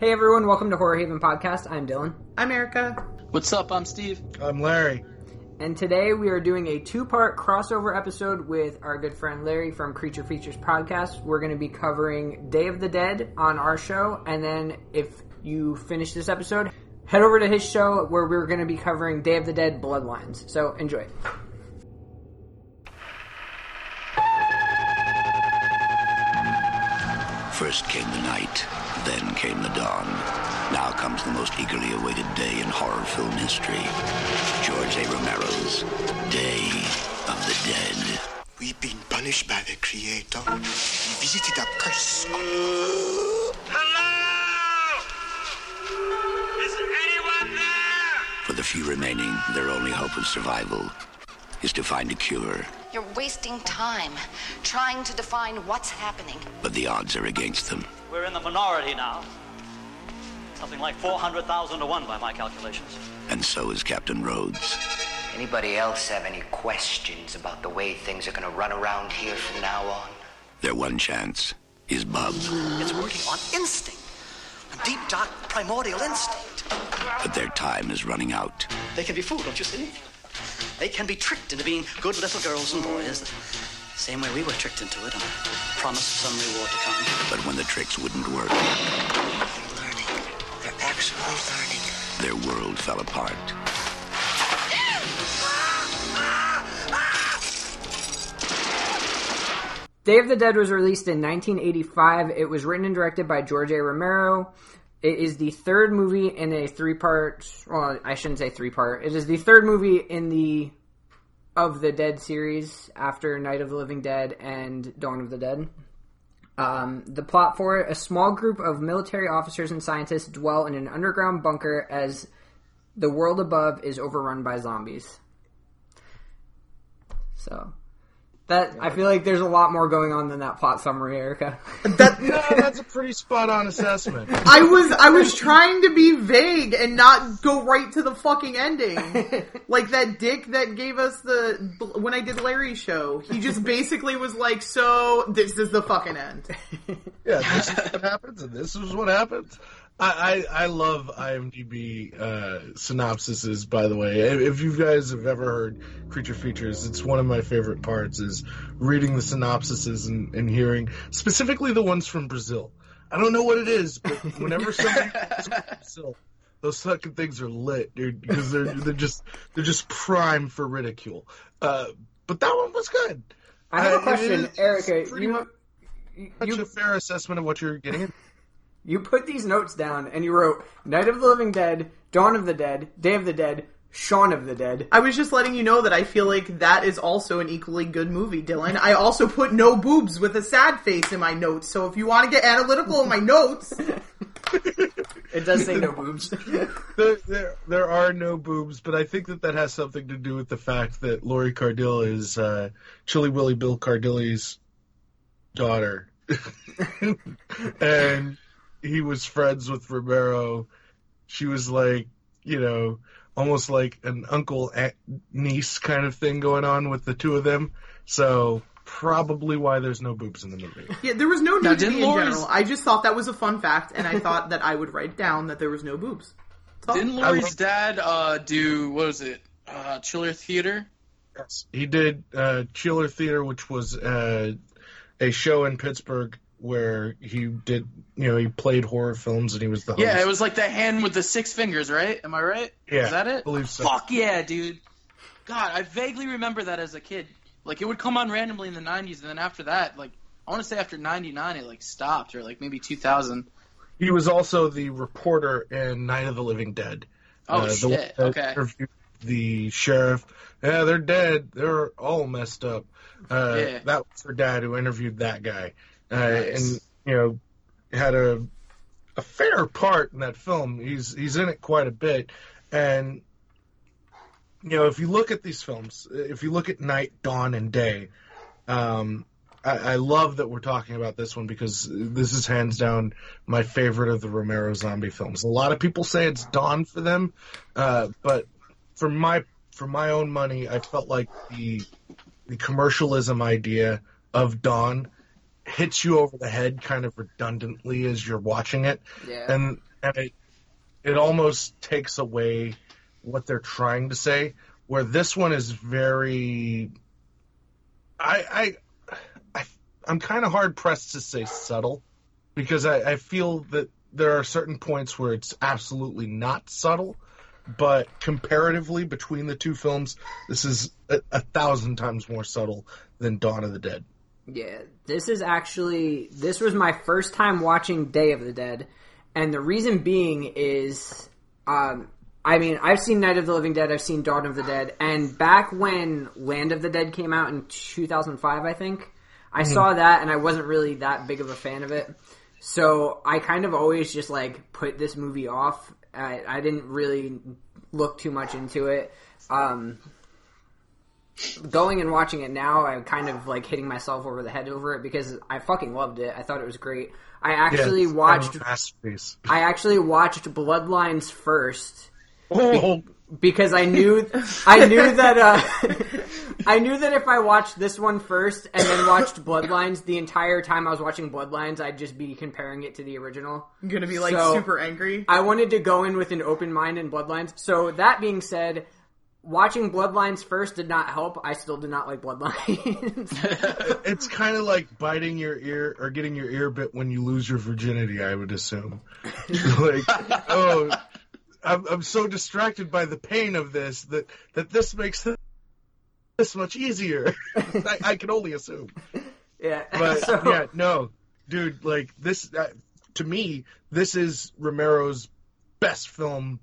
Hey everyone, welcome to Horror Haven Podcast. I'm Dylan. I'm Erica. What's up? I'm Steve. I'm Larry. And today we are doing a two part crossover episode with our good friend Larry from Creature Features Podcast. We're going to be covering Day of the Dead on our show, and then if you finish this episode, head over to his show where we're going to be covering Day of the Dead Bloodlines. So enjoy. First came the night, then came the dawn. Now comes the most eagerly awaited day in horror film history. George A. Romero's Day of the Dead. We've been punished by the Creator. He visited a curse on Hello? Is anyone there? For the few remaining, their only hope of survival is to find a cure. You're wasting time trying to define what's happening. But the odds are against them. We're in the minority now. Something like 400,000 to 1 by my calculations. And so is Captain Rhodes. Anybody else have any questions about the way things are gonna run around here from now on? Their one chance is Bub. It's working on instinct. A deep, dark, primordial instinct. But their time is running out. They can be fooled, don't you see? They can be tricked into being good little girls and boys. Same way we were tricked into it on promise of some reward to come. But when the tricks wouldn't work, They're learning. They're actually learning. their world fell apart. Day of the Dead was released in 1985. It was written and directed by George A. Romero. It is the third movie in a three part. Well, I shouldn't say three part. It is the third movie in the of the Dead series after Night of the Living Dead and Dawn of the Dead. Um, the plot for it: a small group of military officers and scientists dwell in an underground bunker as the world above is overrun by zombies. So. That I feel like there's a lot more going on than that plot summary, Erica. That no, that's a pretty spot on assessment. I was I was trying to be vague and not go right to the fucking ending. like that dick that gave us the when I did Larry's show. He just basically was like, "So this is the fucking end." Yeah, this is what happens, and this is what happens. I, I, I love IMDb uh, synopsises. By the way, if you guys have ever heard Creature Features, it's one of my favorite parts is reading the synopsises and, and hearing specifically the ones from Brazil. I don't know what it is, but whenever Brazil, those fucking things are lit, dude, because they're they're just they're just prime for ridicule. Uh, but that one was good. I have Uh, a question, Erica. You, much you a fair assessment of what you're getting. Into. you put these notes down and you wrote Night of the Living Dead, Dawn of the Dead, Day of the Dead, Shaun of the Dead. I was just letting you know that I feel like that is also an equally good movie, Dylan. I also put no boobs with a sad face in my notes. So if you want to get analytical in my notes, It does say no boobs. there, there, there are no boobs, but I think that that has something to do with the fact that Lori Cardille is uh, Chili Willy Bill Cardille's daughter, and he was friends with Romero. She was like, you know, almost like an uncle aunt, niece kind of thing going on with the two of them. So probably why there's no boobs in the movie. yeah, there was no Now, nudity didn't in Lori's- general. I just thought that was a fun fact, and I thought that I would write down that there was no boobs. That's all. Didn't Lori's dad uh, do what was it? Uh, Chiller Theater. Yes, he did uh, Chiller Theater, which was uh, a show in Pittsburgh where he did, you know, he played horror films and he was the host. Yeah, it was like the hand with the six fingers, right? Am I right? Yeah, Is that I it? believe so. Fuck yeah, dude. God, I vaguely remember that as a kid. Like it would come on randomly in the '90s, and then after that, like I want to say after '99, it like stopped, or like maybe 2000. He was also the reporter in Night of the Living Dead. Oh, the shit, that okay. The sheriff, yeah, they're dead. They're all messed up. Uh, Yeah. That was her dad who interviewed that guy, uh, Nice. and you know had a a fair part in that film. He's he's in it quite a bit, and you know if you look at these films, if you look at Night, Dawn, and Day, um, I, I love that we're talking about this one because this is hands down my favorite of the Romero zombie films. A lot of people say it's Dawn for them, uh, but for my for my own money, I felt like the the commercialism idea of Dawn hits you over the head kind of redundantly as you're watching it. Yeah. And and it it almost takes away what they're trying to say. Where this one is very, I I, I I'm kind of hard pressed to say subtle, because I, I feel that there are certain points where it's absolutely not subtle, but comparatively between the two films, this is a, a thousand times more subtle than Dawn of the Dead. Yeah, this is actually this was my first time watching Day of the Dead, and the reason being is, um, I mean, I've seen Night of the Living Dead, I've seen Dawn of the Dead, and back when Land of the Dead came out in 2005, I think I Mhm. saw that, and I wasn't really that big of a fan of it. So I kind of always just like put this movie off. I, I didn't really look too much into it. Um, going and watching it now, I'm kind of like hitting myself over the head over it because I fucking loved it. I thought it was great. I actually Yeah, watched. kind of a. I actually watched Bloodlines first. Oh. because I knew I knew that uh, I knew that if I watched this one first and then watched Bloodlines the entire time I was watching Bloodlines, I'd just be comparing it to the original. I'm gonna be like So, super angry. I wanted to go in with an open mind in Bloodlines. So that being said, watching Bloodlines first did not help. I still did not like Bloodlines. it's kind of like biting your ear or getting your ear bit when you lose your virginity. I would assume. like, oh, I'm, I'm so distracted by the pain of this that that this makes this, this much easier. I, I can only assume. yeah. But So- yeah, no, dude. Like this, uh, to me, this is Romero's best film,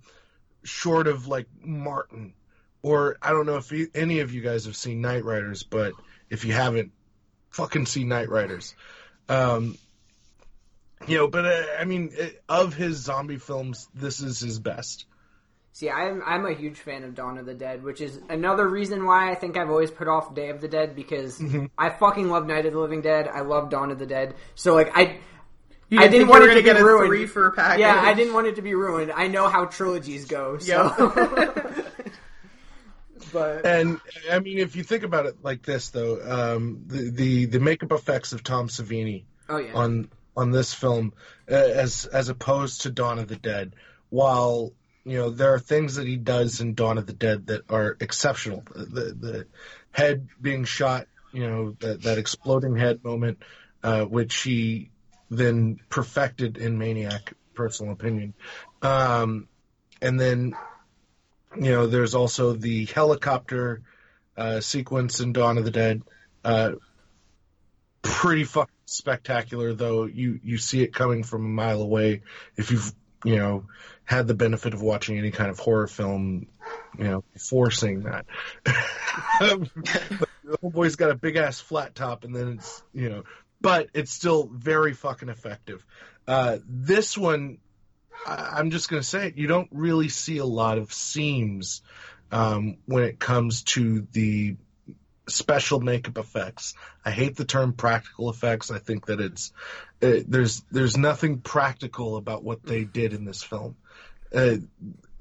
short of like Martin, or I don't know if you, any of you guys have seen Knightriders, but if you haven't, fucking see Knightriders. Um, you know, but uh, I mean, uh, of his zombie films, this is his best. See, I'm I'm a huge fan of Dawn of the Dead, which is another reason why I think I've always put off Day of the Dead because Mm-hmm. Mhm. I fucking love Night of the Living Dead. I love Dawn of the Dead. So like I. You I didn't didn't think want you were it to gonna be get a ruined. three for a package? Yeah, I didn't want it to be ruined. I know how trilogies go. So, but And I mean, if you think about it like this, though, um, the, the the makeup effects of Tom Savini Oh, yeah. on on this film, uh, as as opposed to Dawn of the Dead, while you know there are things that he does in Dawn of the Dead that are exceptional. The the head being shot, you know, that that exploding head moment, uh, which he then perfected in Maniac. Personal opinion, um, and then you know, there's also the helicopter uh, sequence in Dawn of the Dead. Uh, pretty fucking spectacular, though. You you see it coming from a mile away. If you've you know had the benefit of watching any kind of horror film, you know, before seeing that. the whole boy's got a big ass flat top, and then it's you know, but it's still very fucking effective. Uh, this one, I- I'm just gonna say it. You don't really see a lot of seams um, when it comes to the special makeup effects. I hate the term practical effects. I think that it's uh, there's there's nothing practical about what they did in this film. Uh,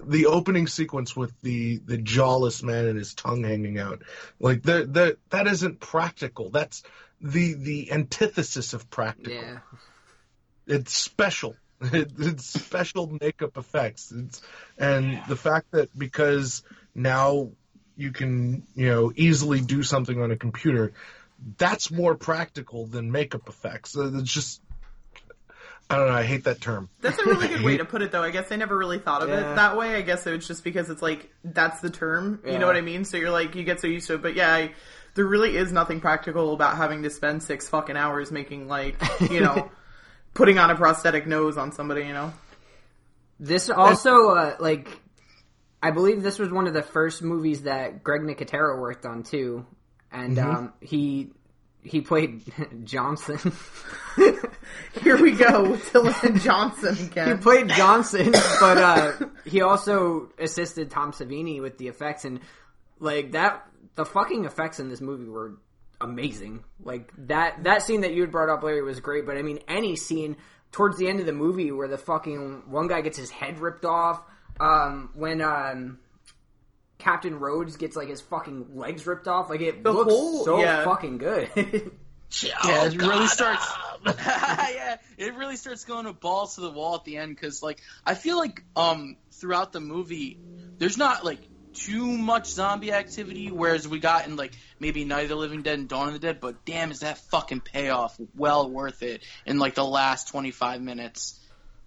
the opening sequence with the the jawless man and his tongue hanging out, like the the that isn't practical. That's the the antithesis of practical. yeah. It's special. It, it's special makeup effects. It's, and the fact that because now you can, you know, easily do something on a computer, that's more practical than makeup effects. It's just, I don't know. I hate that term. That's a really good way to put it, though. I guess I never really thought of Yeah. it that way. I guess it's just because it's like that's the term. You know what I mean? So you're like you get so used to it. But yeah, I, there really is nothing practical about having to spend six fucking hours making like you know putting on a prosthetic nose on somebody. You know? This also, uh, like, I believe this was one of the first movies that Greg Nicotero worked on too, and Mhm. um, he he played Johnson. Here we go with Johnson again. he played Johnson, but uh, he also assisted Tom Savini with the effects, and like that, the fucking effects in this movie were amazing. Like that that scene that you had brought up, Larry, was great. But I mean, any scene towards the end of the movie where the fucking one guy gets his head ripped off, um, when um, Captain Rhodes gets like his fucking legs ripped off, like it The looks whole- so yeah. fucking good. Yeah, it really starts. yeah, it really starts going to balls to the wall at the end because, like, I feel like um throughout the movie, there's not like too much zombie activity, whereas we got in like maybe Night of the Living Dead and Dawn of the Dead. But damn, is that fucking payoff well worth it in like the last 25 minutes?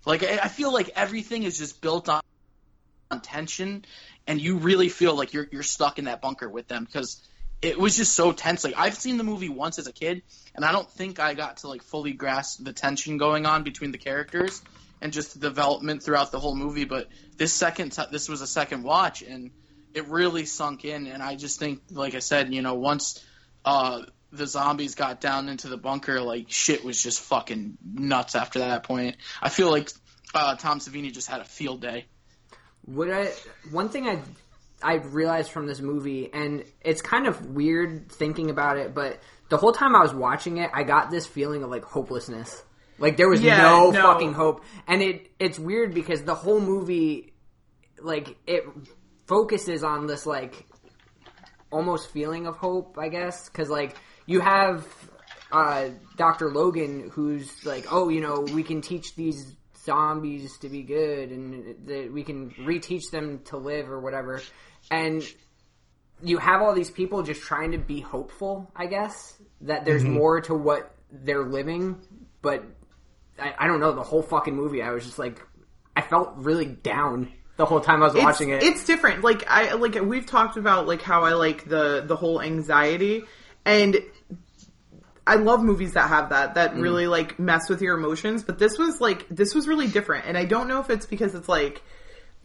Like, I I feel like everything is just built on, on tension, and you really feel like you're you're stuck in that bunker with them because it was just so tense. Like I've seen the movie once as a kid, and I don't think I got to like fully grasp the tension going on between the characters and just the development throughout the whole movie. But this second, t- this was a second watch, and it really sunk in. And I just think, like I said, you know, once uh, the zombies got down into the bunker, like shit was just fucking nuts after that point. I feel like uh, Tom Savini just had a field day. What I one thing I I realized from this movie, and it's kind of weird thinking about it, but the whole time I was watching it, I got this feeling of like hopelessness. Like there was Yeah, no, no. fucking hope, and it it's weird because the whole movie, like it focuses on this like almost feeling of hope, I guess, because like you have uh, Doctor Logan, who's like, oh, you know, we can teach these zombies to be good, and that we can reteach them to live or whatever, and you have all these people just trying to be hopeful, I guess, that there's Mhm. more to what they're living, but I, I don't know. The whole fucking movie, I was just like, I felt really down the whole time I was it's, watching it. It's different. Like I like we've talked about like how I like the the whole anxiety and I love movies that have that that Mm. really like mess with your emotions, but this was like this was really different and I don't know if it's because it's like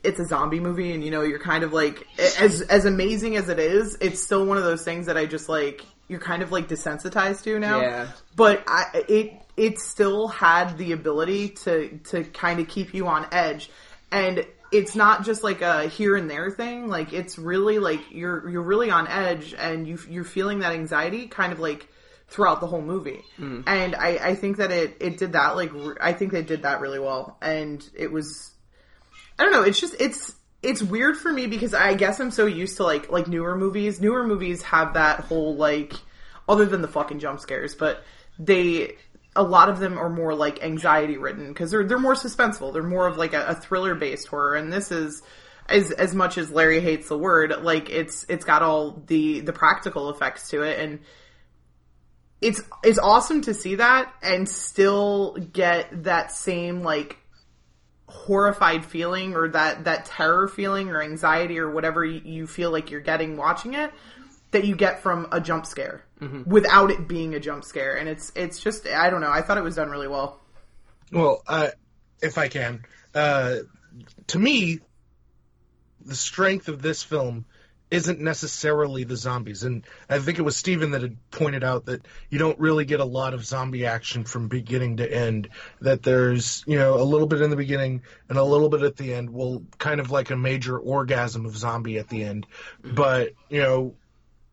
it's a zombie movie and you know you're kind of like as as amazing as it is, it's still one of those things that I just like you're kind of like desensitized to now. Yeah. But I it it still had the ability to to kind of keep you on edge and it's not just like a here and there thing. Like it's really like you're you're really on edge and you you're feeling that anxiety kind of like throughout the whole movie. Mm. and I, I think that it it did that like I think they did that really well. And it was I don't know it's just it's it's weird for me because I guess I'm so used to like like newer movies. Newer movies have that whole like other than the fucking jump scares but they a lot of them are more like anxiety ridden because they're they're more suspenseful. They're more of like a, a thriller based horror and this is as as much as Larry hates the word like it's it's got all the the practical effects to it and it's it's awesome to see that and still get that same like horrified feeling or that that terror feeling or anxiety or whatever you, you feel like you're getting watching it that you get from a jump scare Mhm. without it being a jump scare and it's it's just I don't know I thought it was done really well Well, uh, if I can, uh, to me, the strength of this film isn't necessarily the zombies, and I think it was Steven that had pointed out that you don't really get a lot of zombie action from beginning to end. That there's you know a little bit in the beginning and a little bit at the end. Well, kind of like a major orgasm of zombie at the end, but you know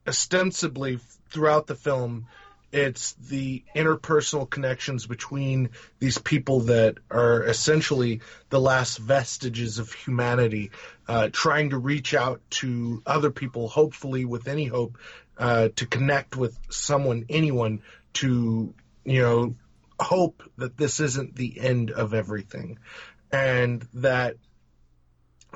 ostensibly throughout the film it's the interpersonal connections between these people that are essentially the last vestiges of humanity, uh, trying to reach out to other people, hopefully with any hope, uh, to connect with someone, anyone, to, you know, hope that this isn't the end of everything. And that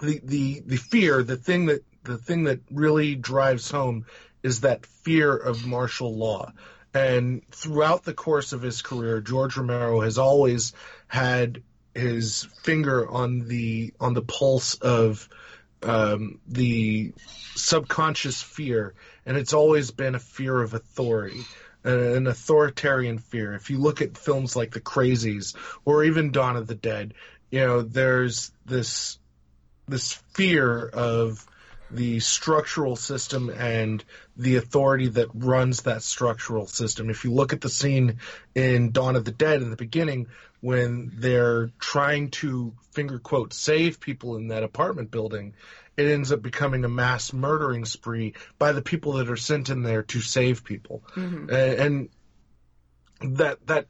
the, the, the fear, the thing that, the thing that really drives home is that fear of martial law. And throughout the course of his career, George Romero has always had his finger on the on the pulse of um, the subconscious fear, and it's always been a fear of authority, an authoritarian fear. If you look at films like The Crazies or even Dawn of the Dead, you know there's this this fear of the structural system and the authority that runs that structural system. If you look at the scene in Dawn of the Dead in the beginning when they're trying to finger quote save people in that apartment building, it ends up becoming a mass murdering spree by the people that are sent in there to save people. Mhm. A- and that that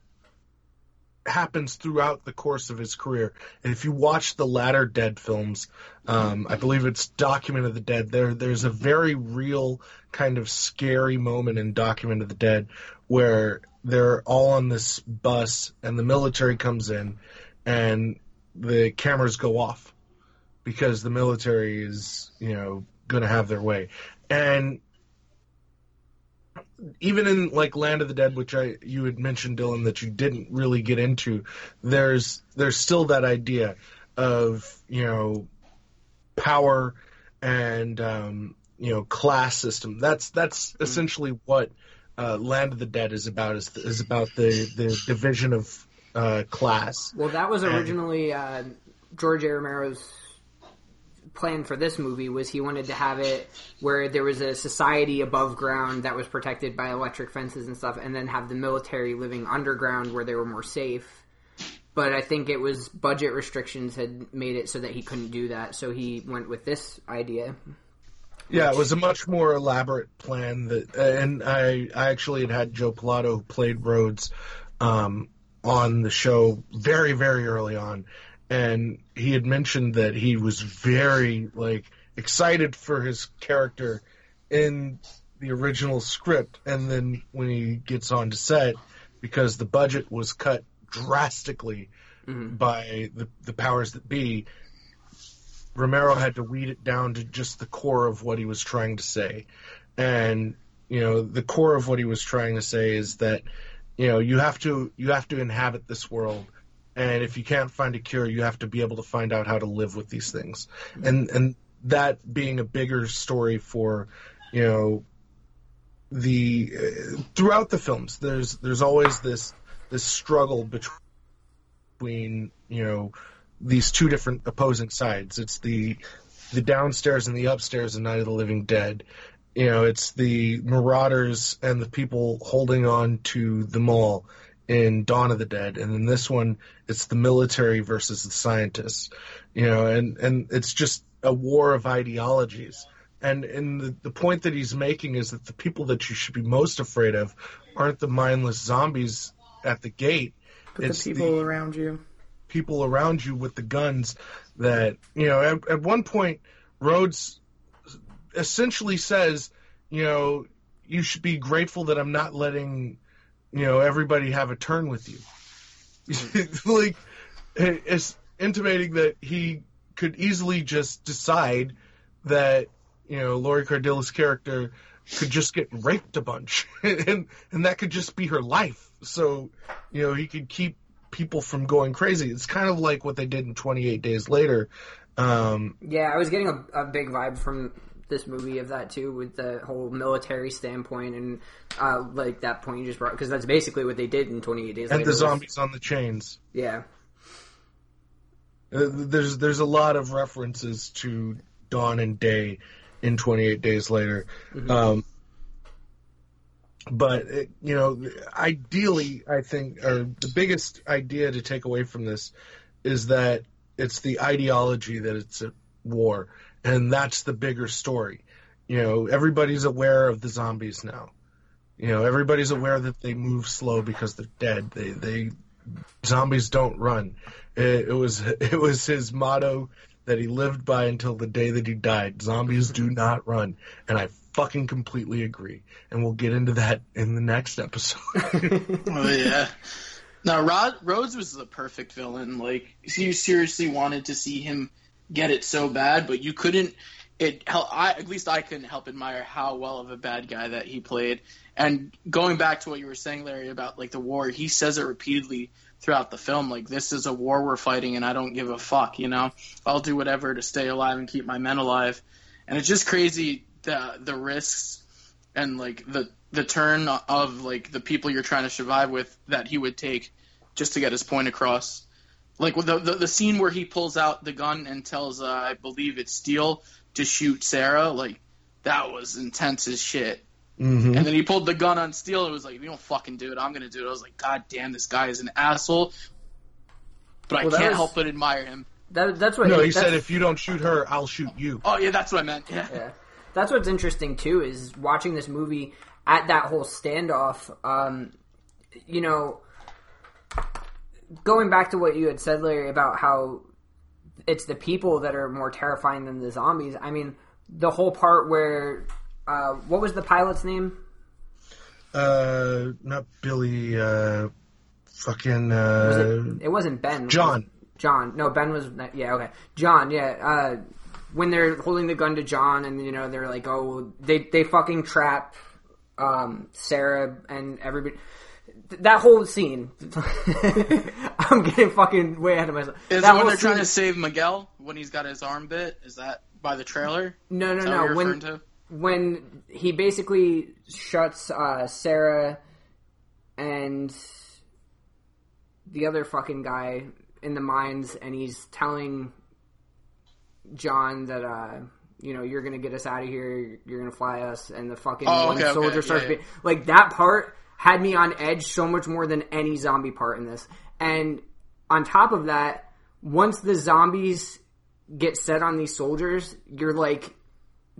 happens throughout the course of his career. And if you watch the latter Dead films, um, I believe it's Document of the Dead. There, there's a very real kind of scary moment in Document of the Dead where they're all on this bus and the military comes in and the cameras go off because the military is, you know, going to have their way. And even in like Land of the Dead, which I you had mentioned, Dylan, that you didn't really get into, there's there's still that idea of you know power and um, you know class system. That's that's essentially what uh, Land of the Dead is about. Is is about the the division of uh, class. Well, that was And- originally uh, George A. Romero's plan for this movie was he wanted to have it where there was a society above ground that was protected by electric fences and stuff, and then have the military living underground where they were more safe. But I think it was budget restrictions had made it so that he couldn't do that, so he went with this idea. Yeah, it was a much more elaborate plan that, and I, I actually had had Joe Pilato who played Rhodes, um, on the show very, very early on, and he had mentioned that he was very like excited for his character in the original script, and then when he gets on to set, because the budget was cut drastically mm-hmm. by the the powers that be, Romero had to weed it down to just the core of what he was trying to say. And, you know, the core of what he was trying to say is that, you know, you have to you have to inhabit this world. And if you can't find a cure, you have to be able to find out how to live with these things. And and that being a bigger story for, you know, the uh, throughout the films, there's there's always this this struggle between you know these two different opposing sides. It's the the downstairs and the upstairs in Night of the Living Dead. You know, it's the marauders and the people holding on to the mall in Dawn of the Dead, and in this one, it's the military versus the scientists. You know, and and it's just a war of ideologies. And and the, the point that he's making is that the people that you should be most afraid of aren't the mindless zombies at the gate. But the people around you. people around you with the guns that you know at, at one point Rhodes essentially says you know you should be grateful that I'm not letting you know everybody have a turn with you. Like it's intimating that he could easily just decide that you know Lori Cardille's character could just get raped a bunch and and that could just be her life. So you know he could keep people from going crazy. It's kind of like what they did in 28 days later. Um Yeah, I was getting a, a big vibe from this movie of that too, with the whole military standpoint and uh, like that point you just brought, because that's basically what they did in 28 Days. And Later. the was- zombies on the chains. Yeah, Uh, there's there's a lot of references to dawn and day in 28 days later. Um but it, you know ideally i think or the biggest idea to take away from this is that it's the ideology that it's a war and that's the bigger story. You know everybody's aware of the zombies now. You know everybody's aware that they move slow because they're dead. They they zombies don't run. It, it was it was his motto that he lived by until the day that he died. Zombies do not run. And i fucking completely agree. And we'll get into that in the next episode. Oh yeah. Now Rod Rhodes was the perfect villain. Like you seriously wanted to see him get it so bad, but you couldn't. It I at least I couldn't help admire how well of a bad guy that he played. And going back to what you were saying, Larry, about like the war, he says it repeatedly throughout the film. Like this is a war we're fighting, and I don't give a fuck. You know, I'll do whatever to stay alive and keep my men alive. And it's just crazy the the risks and like the the turn of like the people you're trying to survive with that he would take just to get his point across. Like the, the the scene where he pulls out the gun and tells uh, I believe it's Steele to shoot Sarah, like that was intense as shit. Mhm. And then he pulled the gun on Steele. It was like, if you don't fucking do it, I'm gonna do it. I was like, God damn, this guy is an asshole. But I Well, that can't was- help but admire him. that, that's what no he that's- said if you don't shoot her i'll shoot you Oh yeah, that's what I meant. Yeah. Yeah. That's what's interesting too is watching this movie at that whole standoff. Um, you know, going back to what you had said, Larry, about how it's the people that are more terrifying than the zombies. I mean, the whole part where uh, what was the pilot's name? Uh, not Billy. Uh, fucking. Was Uh, it, it wasn't Ben. John. John. No, Ben was. Yeah, okay. John. Yeah. Uh, when they're holding the gun to John, and you know they're like, oh, they they fucking trap um, Sarah and everybody. Th- That whole scene, I'm getting fucking way ahead of myself. Is that when they're trying to save Miguel when he's got his arm bit? Is that by the trailer? No, no, no. When to? when he basically shuts uh, Sarah and the other fucking guy in the mines, and he's telling John that uh, you know you're gonna get us out of here, you're gonna fly us, and the fucking Oh, okay, okay, soldier yeah, starts yeah. being like that part had me on edge so much more than any zombie part in this, and on top of that, once the zombies get set on these soldiers, you're like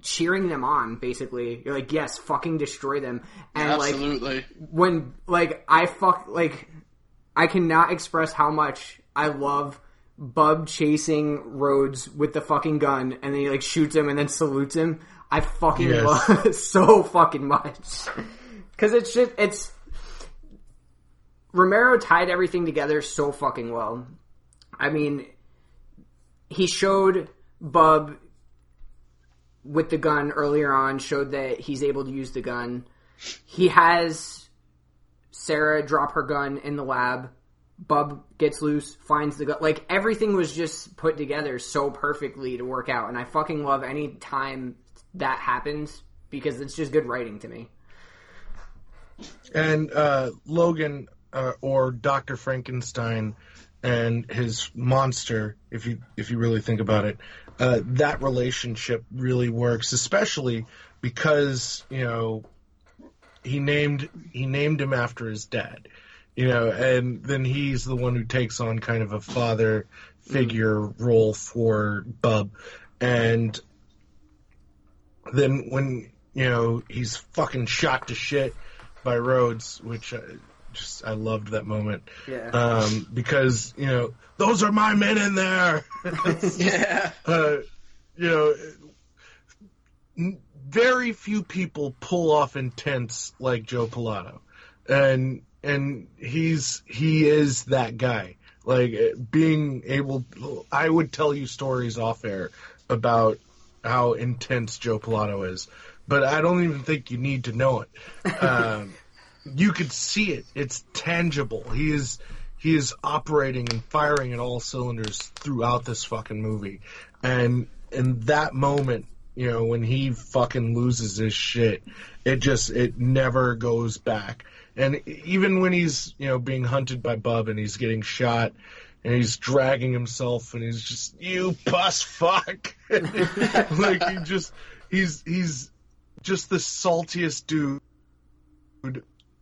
cheering them on basically you're like yes fucking destroy them and like Absolutely. when like i fuck like i cannot express how much i love bub chasing rhodes with the fucking gun and then he like shoots him and then salutes him i fucking Yes. love it so fucking much because it's just it's romero tied everything together so fucking well i mean he showed bub with the gun earlier on showed that he's able to use the gun. He has Sarah drop her gun in the lab. Bub gets loose, finds the gun. Like everything was just put together so perfectly to work out, and I fucking love any time that happens because it's just good writing to me. and uh, Logan uh, or Doctor Frankenstein and his monster, if you if you really think about it, uh, that relationship really works, especially because you know he named he named him after his dad, you know, and then he's the one who takes on kind of a father figure role for Bub, and then when you know he's fucking shot to shit by Rhodes, which I just I loved that moment. Yeah. Um, because you know those are my men in there. yeah. Uh, you know, n- very few people pull off intense like Joe Pilato, and and he's he is that guy. Like uh, being able, I would tell you stories off air about how intense Joe Pilato is, but I don't even think you need to know it. Um, you could see it; it's tangible. He is he is operating and firing at all cylinders throughout this fucking movie, and in that moment, you know, when he fucking loses his shit, it just it never goes back. And even when he's you know being hunted by Bub and he's getting shot. And he's dragging himself, and he's just you puss fuck. like he just he's he's just the saltiest dude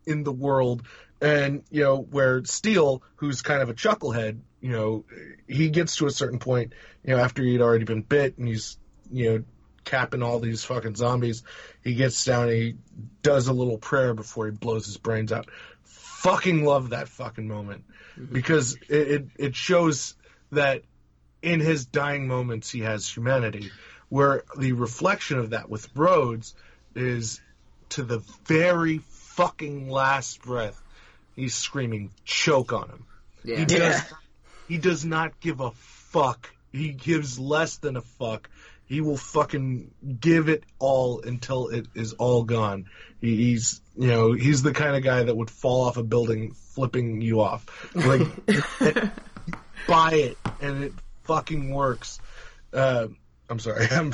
in the world. And, you know, where Steele, who's kind of a chucklehead, you know, he gets to a certain point, you know, after he'd already been bit and he's, you know, capping all these fucking zombies, he gets down and he does a little prayer before he blows his brains out. Fucking love that fucking moment mm-hmm. because it, it, it shows that in his dying moments he has humanity, where the reflection of that with Rhodes is to the very fucking last breath, he's screaming, choke on him. Yeah. He does, he does not give a fuck. He gives less than a fuck. He will fucking give it all until it is all gone. He, he's, you know, he's the kind of guy that would fall off a building flipping you off. Like, buy it, and it fucking works. Uh, I'm sorry, I'm,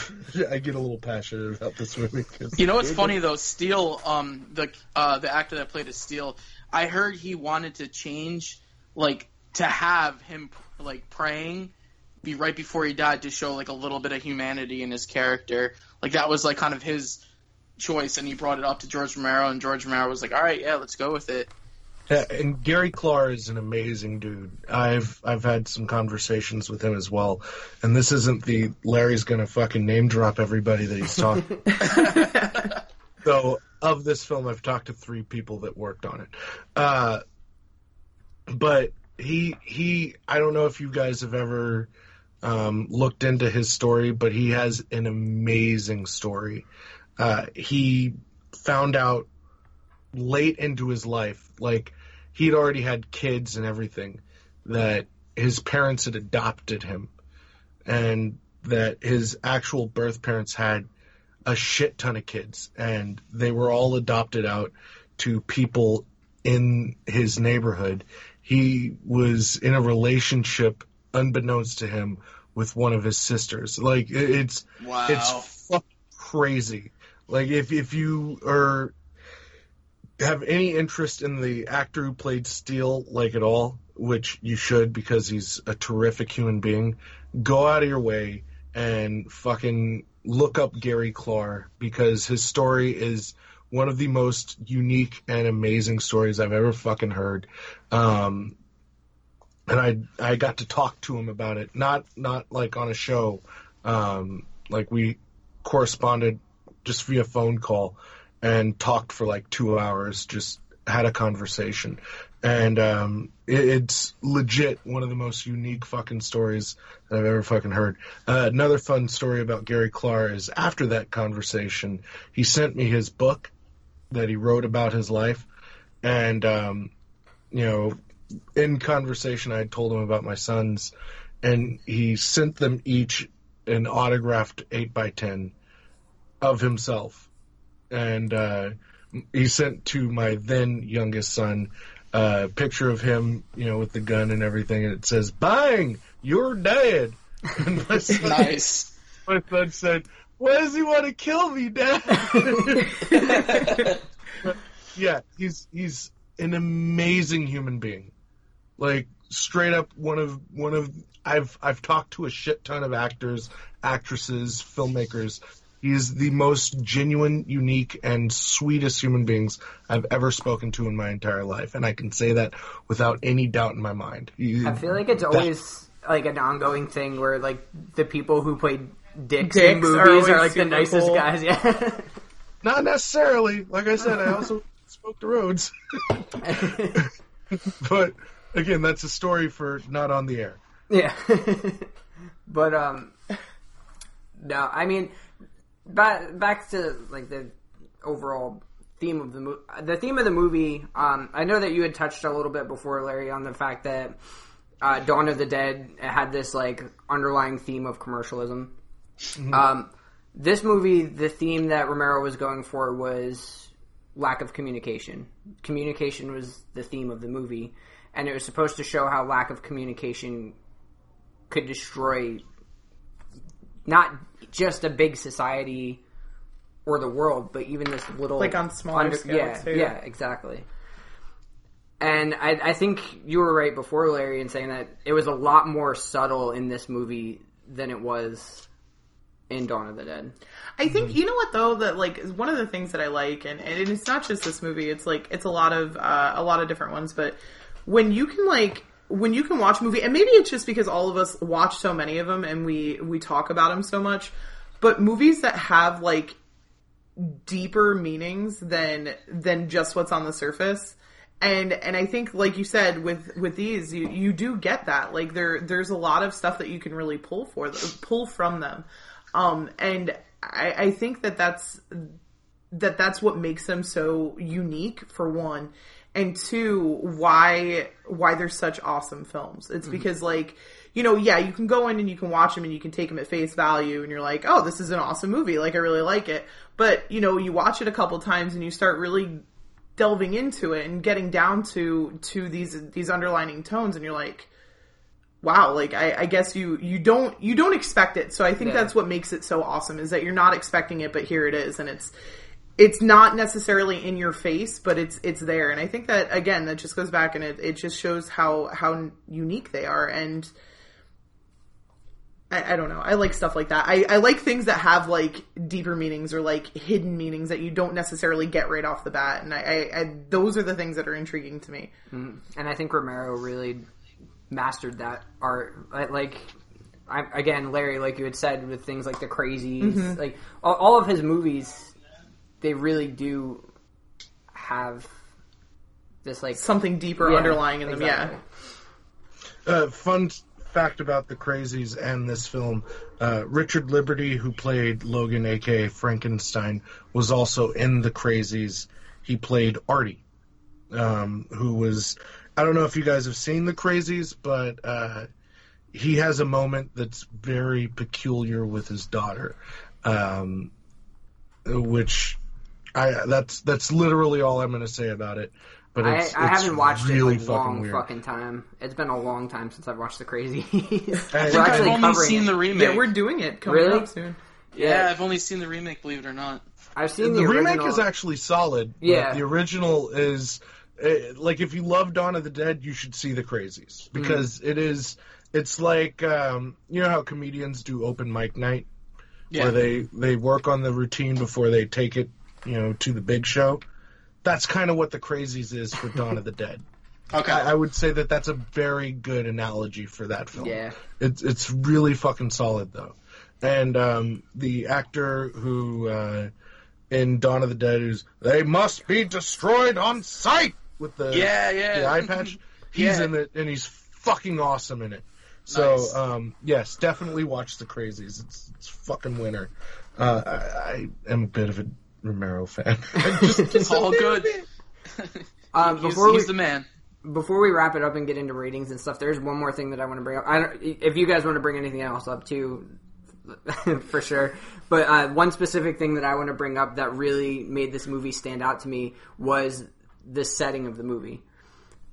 I get a little passionate about this movie. 'cause- You know what's funny though? Steele, um, the uh, the actor that played as Steele, I heard he wanted to change, like, to have him like praying, be right before he died to show like a little bit of humanity in his character. Like that was like kind of his choice, and he brought it up to George Romero, and George Romero was like, "All right, yeah, let's go with it." Yeah, and Gary Klar is an amazing dude. I've I've had some conversations with him as well, and this isn't the Larry's gonna fucking name drop everybody that he's talking. so of this film, I've talked to three people that worked on it, uh, but he he I don't know if you guys have ever um, looked into his story, but he has an amazing story. Uh, he found out late into his life, like he'd already had kids and everything, that his parents had adopted him, and that his actual birth parents had a shit ton of kids, and they were all adopted out to people in his neighborhood. He was in a relationship unbeknownst to him with one of his sisters. Like it's Wow. it's fucking crazy. Like if if you are have any interest in the actor who played Steele like at all, which you should because he's a terrific human being, go out of your way and fucking look up Gary Klar because his story is one of the most unique and amazing stories I've ever fucking heard. Um, and I I got to talk to him about it, not not like on a show, um, like we corresponded just via phone call and talked for like two hours, just had a conversation, and um, it, it's legit one of the most unique fucking stories that I've ever fucking heard. Uh, another fun story about Gary Klar is after that conversation, he sent me his book that he wrote about his life, and um, you know in conversation, I had told him about my sons, and he sent them each an autographed eight by ten of himself, and uh, he sent to my then youngest son a picture of him, you know, with the gun and everything, and it says "Bang, you're dead." And my son, Nice. My son said, "Why does he want to kill me, Dad?" yeah, he's he's an amazing human being. Like straight up one of one of I've I've talked to a shit ton of actors, actresses, filmmakers. He's the most genuine, unique, and sweetest human beings I've ever spoken to in my entire life, and I can say that without any doubt in my mind. I feel like it's that- always like an ongoing thing where like the people who play dicks, Dicks in movies always are, like the nicest cool. guys. Yeah. Not necessarily. Like I said, I also spoke to Rhodes. but again, that's a story for not on the air. Yeah. but um no, I mean back back to like the overall theme of the movie. The theme of the movie, um I know that you had touched a little bit before Larry on the fact that uh, Dawn of the Dead had this like underlying theme of commercialism. Um this movie, the theme that Romero was going for was lack of communication. Communication was the theme of the movie, and it was supposed to show how lack of communication could destroy not just a big society or the world, but even this little Like on smaller scales, yeah, too. yeah, exactly. And I, I think you were right before Larry in saying that it was a lot more subtle in this movie than it was in Dawn of the Dead. I think you know what though that like one of the things that I like, and, and it's not just this movie. It's like it's a lot of uh, a lot of different ones. But when you can like when you can watch a movie, and maybe it's just because all of us watch so many of them and we we talk about them so much. But movies that have like deeper meanings than than just what's on the surface. And and I think like you said with with these you you do get that like there there's a lot of stuff that you can really pull for pull from them. Um and I I think that that's that that's what makes them so unique for one and two why why they're such awesome films. It's mm-hmm. because like you know yeah you can go in and you can watch them and you can take them at face value and you're like oh this is an awesome movie. Like i really like it. But you know you watch it a couple times and you start really delving into it and getting down to to these these underlining tones and you're like wow like I, I guess you you don't you don't expect it. So i think Yeah. that's what makes it so awesome is that you're not expecting it but here it is and it's it's not necessarily in your face but it's it's there and i think that again that just goes back and it, it just shows how how unique they are and I, I don't know. I like stuff like that. I, I like things that have like deeper meanings or like hidden meanings that you don't necessarily get right off the bat. And I, I, I those are the things that are intriguing to me. And I think Romero really mastered that art. Like- I, again, Larry, like you had said, with things like the crazies, Mhm. like all, all of his movies, they really do have this like Something deeper underlying in them, yeah. Uh, fun fact about the Crazies and this film: uh, Richard Liberty, who played Logan, aka Frankenstein, was also in the Crazies. He played Artie, um, who was. I don't know if you guys have seen the Crazies, but uh, he has a moment that's very peculiar with his daughter, um, which I that's that's literally all I'm going to say about it. But I, it's, I it's haven't watched really it in a fucking long weird. fucking time. It's been a long time since I've watched the Crazy. I think I've actually only seen it. the remake. Yeah, we're doing it coming Really? up soon. Yeah, I've only seen the remake. Believe it or not. I've seen the, the, remake is actually solid. but Yeah. the original is eh, like if you love Dawn of the Dead, you should see the Crazies Hmm. because it is. It's like um, you know how comedians do open mic night, Yeah. where they they work on the routine before they take it, you know, to the big show. That's kind of what the Crazies is for Dawn of the Dead. Okay. I, I would say that that's a very good analogy for that film. Yeah. It's it's really fucking solid though, and um, the actor who uh, in Dawn of the Dead who's they must be destroyed on sight with the Yeah, yeah. the eye patch. He's Yeah. in it and he's fucking awesome in it. So Nice. um, yes, definitely watch the Crazies. It's it's fucking winner. Uh, I, I am a bit of a Romero fan. Just- just It's all good. bit. Um, He's, before he's we the man. before we wrap it up and get into ratings and stuff, there's one more thing that I want to bring up. I don't, if you guys want to bring anything else up too, for sure. But uh, one specific thing that I want to bring up that really made this movie stand out to me was the setting of the movie.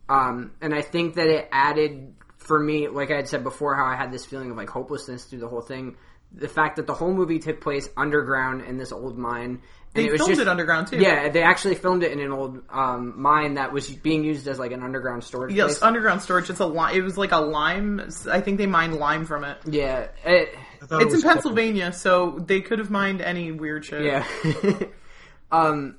Um, and I think that it added for me, like I had said before, how I had this feeling of like hopelessness through the whole thing. The fact that the whole movie took place underground in this old mine. And They it was filmed just, it underground, too. Yeah, they actually filmed it in an old um, mine that was being used as like an underground storage Yes, place. underground storage. It's a lime. It was like a lime. I think they mined lime from it. Yeah, it, thought it It's in was coal. Pennsylvania, so they could have mined any weird shit. yeah. um,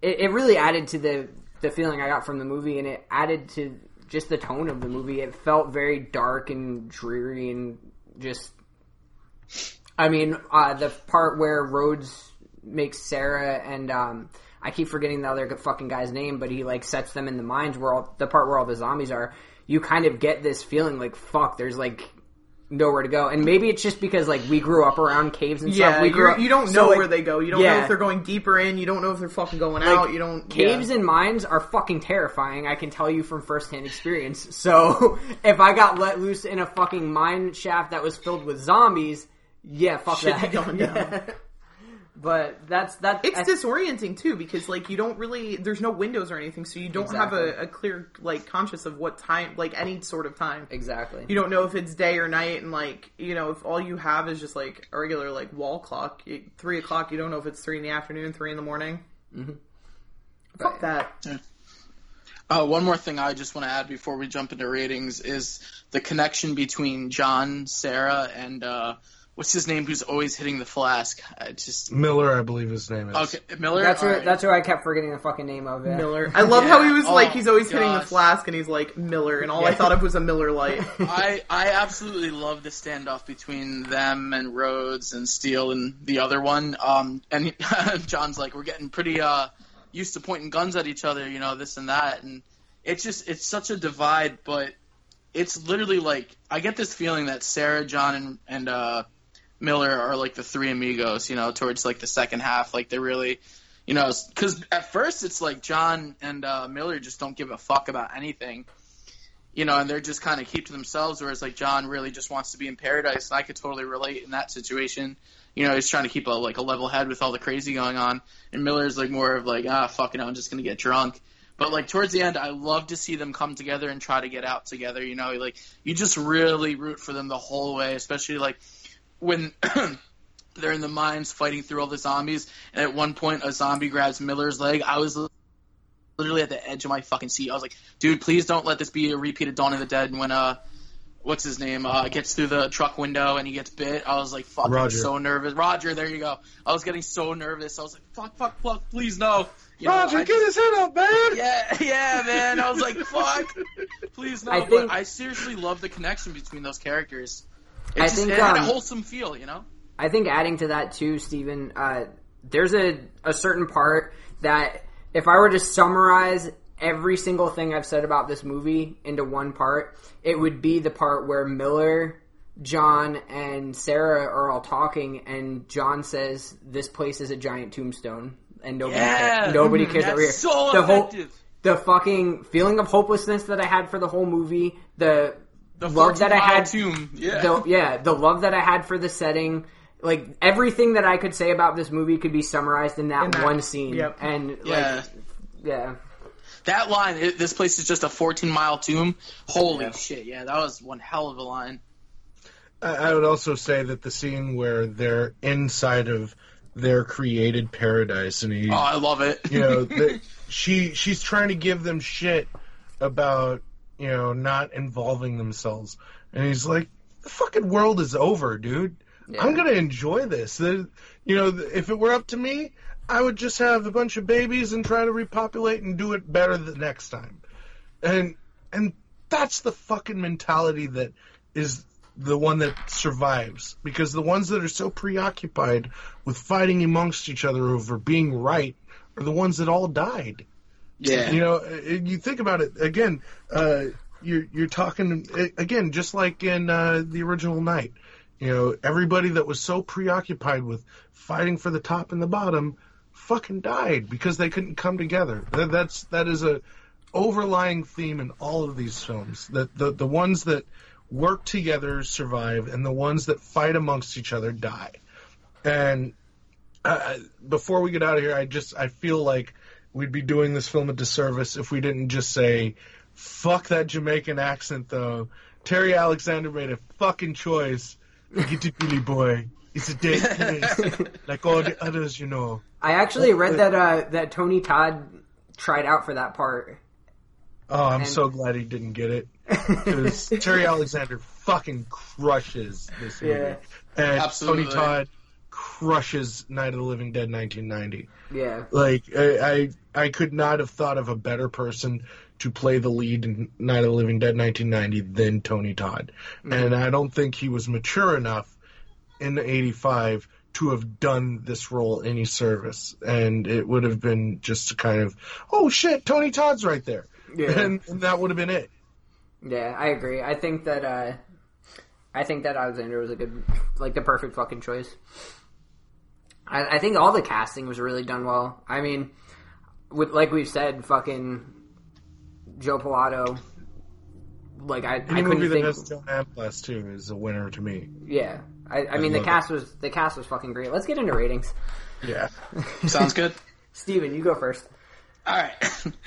it, it really added to the the feeling I got from the movie, and it added to just the tone of the movie. It felt very dark and dreary, and just. I mean, uh, the part where Rhodes makes Sarah and um, I keep forgetting the other fucking guy's name, but he like sets them in the mines where all the part where all the zombies are. You kind of get this feeling like fuck. There's like nowhere to go, and maybe it's just because like we grew up around caves and Yeah, stuff. We grew up, you don't so, know like, where they go. You don't know if they're going deeper in. You don't know if they're fucking going Like, out. You don't. Caves yeah. and mines are fucking terrifying. I can tell you from firsthand experience. So if I got let loose in a fucking mine shaft that was filled with zombies, yeah, fuck Shit that. be going down. Yeah. But that's that. It's I- disorienting too because like you don't really there's no windows or anything, so you don't Exactly. have a, a clear like conscious of what time like any sort of time. exactly. You don't know if it's day or night, and like you know if all you have is just like a regular like wall clock, you, three o'clock. You don't know if it's three in the afternoon, three in the morning. Mm-hmm. Fuck that. Uh, one more thing I just want to add before we jump into ratings is the connection between John, Sarah, and uh, what's his name? Who's always hitting the flask? I just Miller, I believe his name is. okay, Miller. That's who, Alright. that's who I kept forgetting the fucking name of. Yeah. Miller. I love how he was Yeah. like Oh, he's always hitting the flask, and he's like Miller, and all I thought of was a Miller Lite. I I absolutely love the standoff between them and Rhodes and Steele and the other one. Um, and he, John's like, we're getting pretty uh used to pointing guns at each other, you know, this and that, and it's just it's such a divide, but it's literally like I get this feeling that Sarah, John, and and uh, Miller are like the three amigos, you know, towards like the second half, like they're really. You know, because at first it's like John and uh, Miller just don't give a fuck about anything, you know, and they're just kind of keep to themselves. Whereas like John really just wants to be in paradise, and I could totally relate in that situation. You know, he's trying to keep a like a level head with all the crazy going on, and Miller's like more of like ah fuck it, I'm just gonna get drunk. But like towards the end, I love to see them come together and try to get out together. You know, like you just really root for them the whole way, especially like when. They're in the mines fighting through all the zombies, and at one point a zombie grabs Miller's leg. I was literally at the edge of my fucking seat. I was like, dude, please don't let this be a repeat of Dawn of the Dead. And when uh, what's his name uh gets through the truck window and he gets bit, I was like, fucking Roger. so nervous. Roger, there you go. I was getting so nervous. I was like, fuck, fuck, fuck, please no. You know, Roger, I get his head up, man! yeah, yeah, man. I was like, fuck, please no. I but think- I seriously love the connection between those characters. It I just, think, it had a um, wholesome feel, you know. I think adding to that too, Stephen, uh, there's a, a certain part that if I were to summarize every single thing I've said about this movie into one part, it would be the part where Miller, John, and Sarah are all talking, and John says, "This place is a giant tombstone." And nobody, Yeah! cares. nobody cares that That's we're here. so the whole, the fucking feeling of hopelessness that I had for the whole movie, the, The love that I had, tomb, yeah. the, yeah, the love that I had for the setting, like everything that I could say about this movie could be summarized in that, In that- one scene. yep. And Yeah. like, yeah, That line, it, this place is just a 14 mile tomb. Holy shit, yeah, that was one hell of a line. I I would also say that the scene where they're inside of their created paradise, and he, Oh, I love it. you know, the, she she's trying to give them shit about you know not involving themselves, and he's like, "The fucking world is over, dude. I'm gonna enjoy this. You know, if it were up to me, I would just have a bunch of babies and try to repopulate and do it better the next time." And and that's the fucking mentality that is the one that survives because the ones that are so preoccupied with fighting amongst each other over being right are the ones that all died. Yeah. You know, you think about it again. Uh, you're you're talking again, just like in uh, the original Night. You know, everybody that was so preoccupied with fighting for the top and the bottom, fucking died because they couldn't come together. That, that's that is a overlying theme in all of these films. That the the ones that work together survive, and the ones that fight amongst each other die. And uh, before we get out of here, I just I feel like we'd be doing this film a disservice if we didn't just say, "Fuck that Jamaican accent," though. Terry Alexander made a fucking choice. Get it, Billy boy. It's a dead place, like all the others, you know. I actually read that uh, that Tony Todd tried out for that part. Oh, I'm And- so glad he didn't get it. Because Terry Alexander fucking crushes this movie. Yeah. And Absolutely. Tony Todd crushes Night of the Living Dead 1990. Yeah, Like, I, I, I could not have thought of a better person to play the lead in Night of the Living Dead 1990 than Tony Todd. And I don't think he was mature enough in 85 to have done this role any service. And it would have been just a kind of, oh shit, Tony Todd's right there. Yeah. And, and that would have been it. yeah, I agree. I think that uh, I think that Alexander was a good, like the perfect fucking choice. I, I think all the casting was really done well. I mean, with like we've said, fucking Joe Pilato. Like I, I Any movie couldn't that think. has John Amplas too is a winner to me. Yeah, I, I mean the love cast was the cast was fucking great. Let's get into ratings. Yeah. Sounds good. Steven, you go first. All right.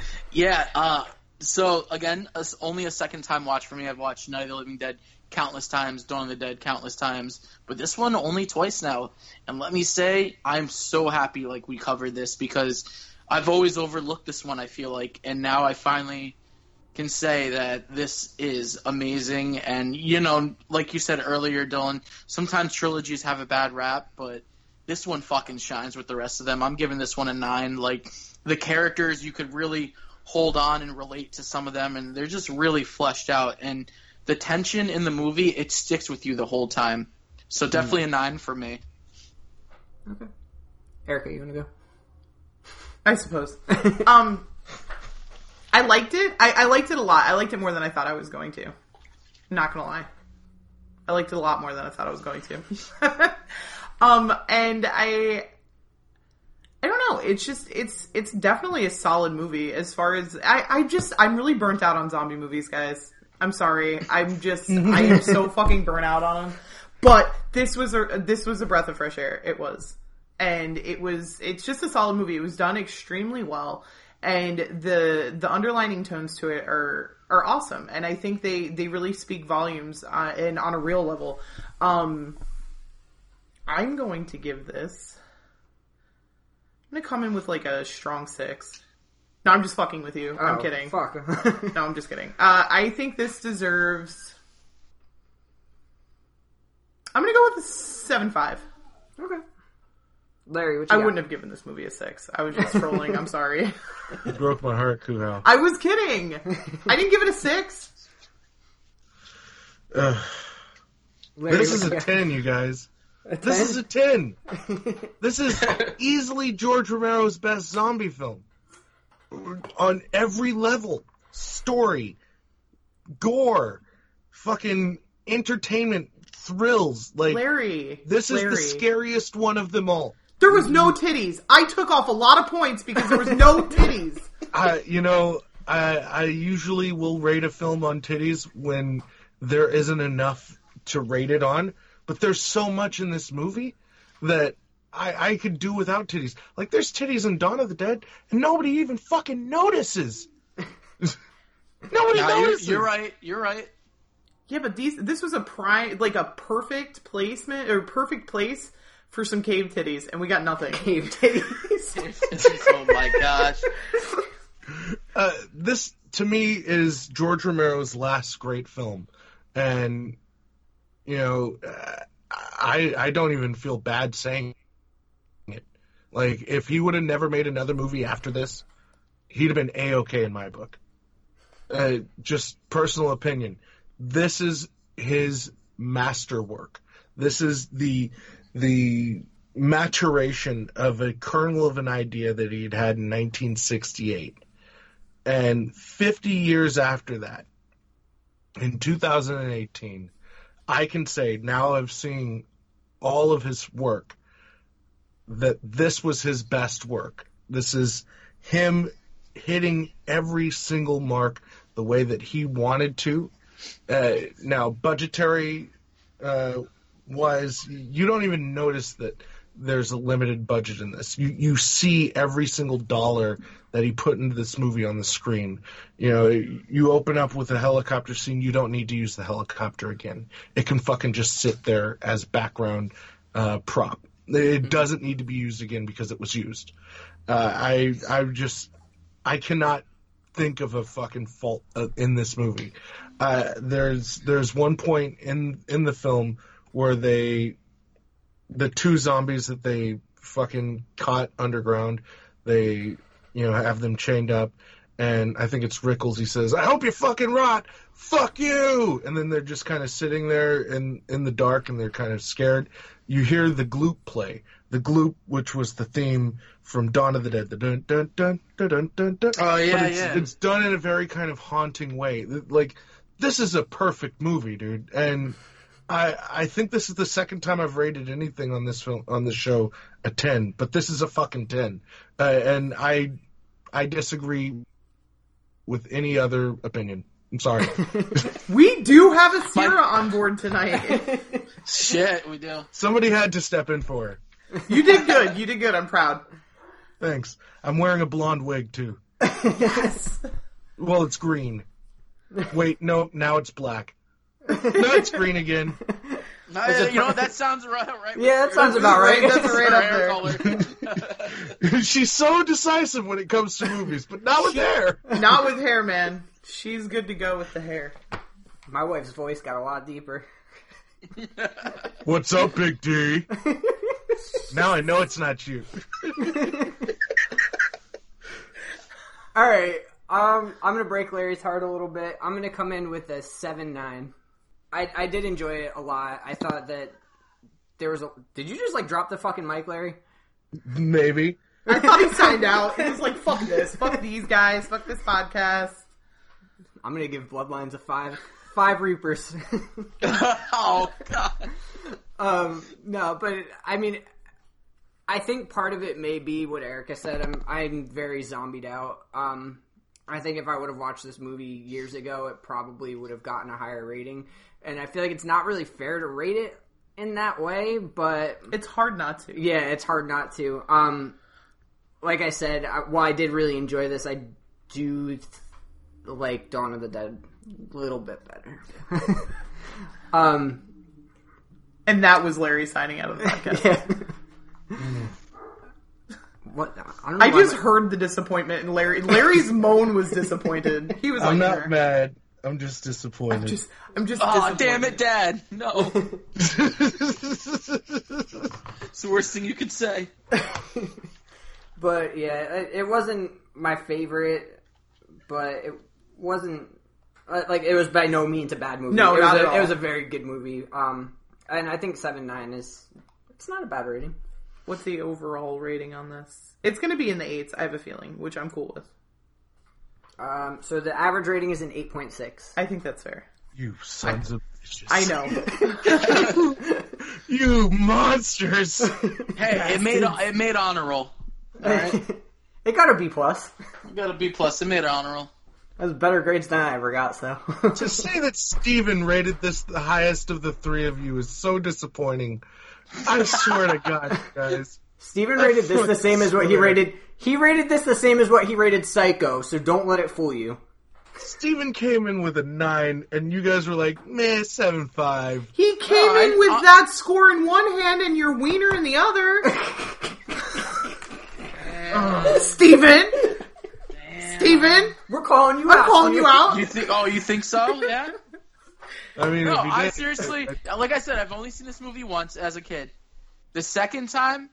yeah. Uh, so again, it's only a second time watch for me. I've watched Night of the Living Dead countless times, Dawn of the Dead countless times, but this one only twice now. And let me say, I'm so happy like we covered this because I've always overlooked this one. I feel like, and now I finally can say that this is amazing. And you know, like you said earlier, Dylan, sometimes trilogies have a bad rap, but this one fucking shines with the rest of them. I'm giving this one a nine. Like the characters, you could really hold on and relate to some of them, and they're just really fleshed out. And the tension in the movie, it sticks with you the whole time. So definitely a nine for me. Okay. Erica, you want to go? I suppose. um, I liked it. I, I liked it a lot. I liked it more than I thought I was going to. Not gonna lie. I liked it a lot more than I thought I was going to. um, and I, I don't know. It's just it's it's definitely a solid movie as far as I I just I'm really burnt out on zombie movies, guys. I'm sorry. I'm just I am so fucking burnt out on them. But this was a this was a breath of fresh air. It was, and it was it's just a solid movie. It was done extremely well, and the the underlining tones to it are are awesome. And I think they they really speak volumes uh, and on a real level. Um, I'm going to give this. I'm gonna come in with like a strong six. No, I'm just fucking with you. I'm Oh, kidding. Fuck. No, I'm just kidding. Uh, I think this deserves. I'm gonna go with a seven five. okay. Larry, what you I got? wouldn't have given this movie a six. I was just trolling. I'm sorry. You broke my heart, Kuhal. I was kidding. I didn't give it a six. Ugh. Larry, This is a got? 10, you guys. This is a 10. This is easily George Romero's best zombie film. On every level. Story, gore, fucking entertainment, thrills. Like Larry, this is Larry. the scariest one of them all. There was no titties. I took off a lot of points because there was no titties. I, you know, I, I usually will rate a film on titties when there isn't enough to rate it on, but there's so much in this movie that I, I could do without titties. Like, there's titties in Dawn of the Dead, and nobody even fucking notices. nobody Nah, you're, notices. you're right. You're right. Yeah, but these this was a prime like a perfect placement or perfect place for some cave titties, and we got nothing. Cave titties. oh my gosh. uh, this to me is George Romero's last great film, and you know, uh, I I don't even feel bad saying it. Like if he would have never made another movie after this, he'd have been a okay in my book. Uh, just personal opinion. This is his masterwork. This is the the maturation of a kernel of an idea that he'd had in 1968. And 50 years after that, in 2018, I can say now I've seen all of his work that this was his best work. This is him hitting every single mark the way that he wanted to. Uh, now, budgetary uh, wise, you don't even notice that there's a limited budget in this. You you see every single dollar that he put into this movie on the screen. You know, you open up with a helicopter scene, you don't need to use the helicopter again. It can fucking just sit there as background uh, prop. It doesn't need to be used again because it was used. Uh, I I just I cannot think of a fucking fault uh, in this movie. Uh, there's there's one point in in the film where they the two zombies that they fucking caught underground, they you know have them chained up, and I think it's Rickles. He says, "I hope you fucking rot, fuck you," and then they're just kind of sitting there in in the dark and they're kind of scared. You hear the gloop play, the gloop, which was the theme from Dawn of the Dead, the dun dun dun dun dun dun. dun. Oh, yeah, but it's, yeah. it's done in a very kind of haunting way. Like this is a perfect movie, dude, and. I I think this is the second time I've rated anything on this film on this show a ten, but this is a fucking ten, uh, and I I disagree with any other opinion. I'm sorry. We do have a Sierra on board tonight. Shit, we do. Somebody had to step in for her. you did good. You did good. I'm proud. Thanks. I'm wearing a blonde wig too. yes. Well, it's green. Wait, no, now it's black. No, it's green again. No, you know that sounds right. right Yeah, that sounds about right. That's right up Hair there. color. She's so decisive when it comes to movies, but not with hair. Not with hair, man. She's good to go with the hair. My wife's voice got a lot deeper. What's up, Big D? now I know it's not you. All right. Um, I'm gonna break Larry's heart a little bit. I'm gonna come in with a seven nine. I I did enjoy it a lot. I thought that there was a. Did you just like drop the fucking mic, Larry? Maybe. I thought he signed out. He was like, fuck this. Fuck these guys. Fuck this podcast. I'm gonna give Bloodlines a five. Five Reapers. oh god. um, no, but I mean, I think part of it may be what Erica said. I'm I'm very zombied out. Um, I think if I would have watched this movie years ago, it probably would have gotten a higher rating. And I feel like it's not really fair to rate it in that way, but It's hard not to. yeah, it's hard not to. Um, like I said, I, while I did really enjoy this, I do th- like Dawn of the Dead a little bit better. um, And that was Larry signing out of the podcast. yeah. What? I, don't know I why just my- heard the disappointment in Larry. Larry's moan was disappointed. He was I'm like, not "Nah." mad. I'm just disappointed. I'm just, I'm just. Oh disappointed. damn it, Dad! No, it's the worst thing you could say. But yeah, it, it wasn't my favorite, but it wasn't uh, like it was by no means a bad movie. No, it was not a, at all. It was a very good movie. Um, and I think seven nine is it's not a bad rating. What's the overall rating on this? It's going to be in the eights. I have a feeling, which I'm cool with. Um, so the average rating is an 8.6. I think that's fair. You sons of bitches. I know. You monsters. Hey, it made it made honor roll. it got a B plus. You got a B plus. It made honor roll. That's better grades than I ever got. So to say that Steven rated this the highest of the three of you is so disappointing. I swear to God, guys. Steven rated this the same as what he rated. He rated this the same as what he rated Psycho. So don't let it fool you. Steven came in with a nine, and you guys were like, meh, seven five. He came I- in with I- that score in one hand and your wiener in the other. Steven! Steven! We're calling you I'm out. calling you out. You think? Oh, you think so? Yeah. I mean, No, I did- seriously, like I said, I've only seen this movie once as a kid. The second time,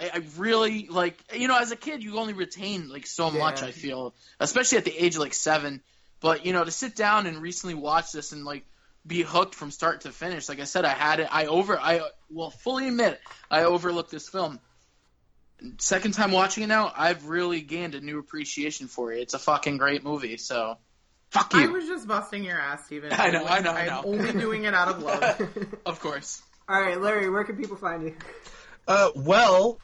I, I really like. You know, as a kid, you only retain like so much. I feel, especially at the age of like seven. But you know, to sit down and recently watch this and like be hooked from start to finish. Like I said, I had it. I over. I will fully admit I overlooked this film. Second time watching it now, I've really gained a new appreciation for it. It's a fucking great movie. So, fuck you. I was just busting your ass, Steven. I know, I know, I I'm know. only doing it out of love. Of course. All right, Larry, where can people find you? Uh, well,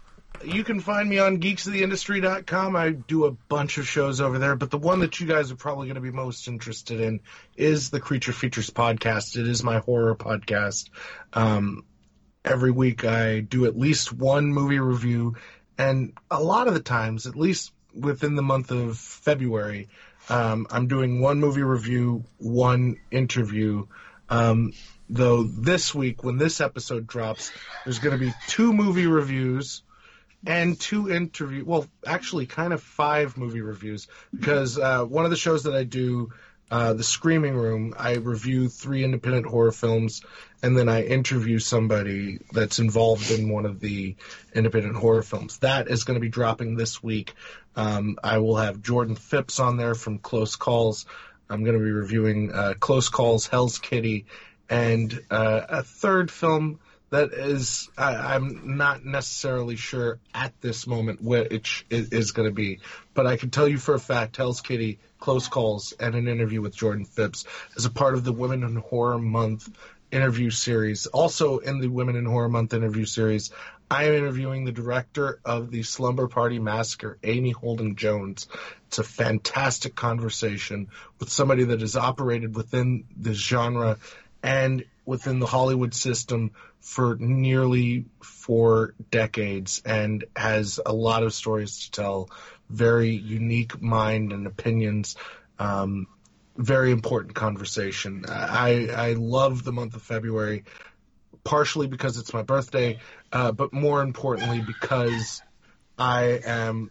you can find me on geeksoftheindustry.com. I do a bunch of shows over there, but the one that you guys are probably going to be most interested in is the Creature Features podcast. It is my horror podcast. Um, every week I do at least one movie review, and a lot of the times, at least within the month of February, um, I'm doing one movie review, one interview. Um, though this week, when this episode drops, there's going to be two movie reviews and two interview. Well, actually, kind of five movie reviews because uh, one of the shows that I do, uh, the Screaming Room, I review three independent horror films, and then I interview somebody that's involved in one of the independent horror films. That is going to be dropping this week. Um, I will have Jordan Phipps on there from Close Calls. I'm going to be reviewing uh, Close Calls, Hell's Kitty, and uh, a third film that is I, I'm not necessarily sure at this moment which it is going to be, but I can tell you for a fact, Hell's Kitty, Close Calls, and an interview with Jordan Phipps as a part of the Women in Horror Month interview series. Also in the Women in Horror Month interview series, I am interviewing the director of the Slumber Party Massacre, Amy Holden Jones. It's a fantastic conversation with somebody that has operated within this genre and within the Hollywood system for nearly four decades and has a lot of stories to tell. Very unique mind and opinions. Um, very important conversation. I, I love the month of February, partially because it's my birthday, uh, but more importantly because I am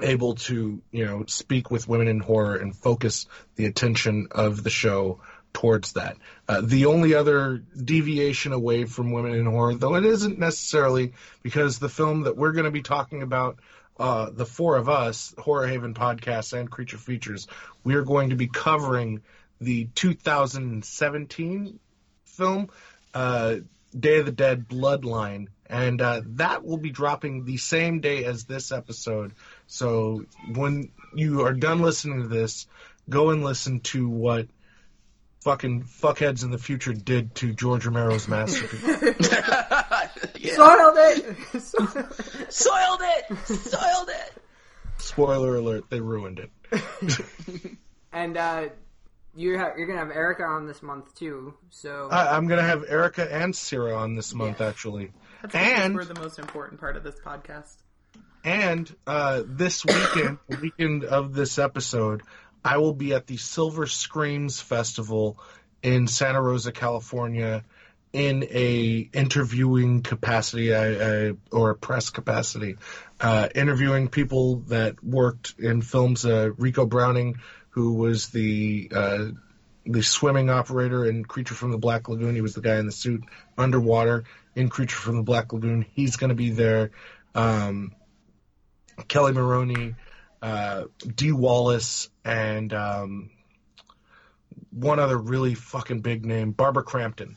able to, you know, speak with women in horror and focus the attention of the show towards that. Uh, the only other deviation away from women in horror, though it isn't necessarily because the film that we're going to be talking about, uh, the four of us, Horror Haven Podcast and Creature Features, we are going to be covering the 2017 film, uh, Day of the Dead Bloodline. And uh, that will be dropping the same day as this episode. So when you are done listening to this, go and listen to what fucking fuckheads in the future did to George Romero's masterpiece. Soiled it. Soiled it. Soiled it. Spoiler alert: they ruined it. and uh, you're ha- you're gonna have Erica on this month too. So I, I'm gonna have Erica and Sarah on this month, actually, That's and we're the most important part of this podcast. And uh, this weekend, weekend of this episode, I will be at the Silver Screams Festival in Santa Rosa, California, in a interviewing capacity I, I, or a press capacity, uh, interviewing people that worked in films. Uh, Ricou Browning, who was the uh, the swimming operator in Creature from the Black Lagoon. He was the guy in the suit underwater in Creature from the Black Lagoon. He's going to be there. Um, Kelli Maroney, uh, Dee Wallace, and um, one other really fucking big name, Barbara Crampton.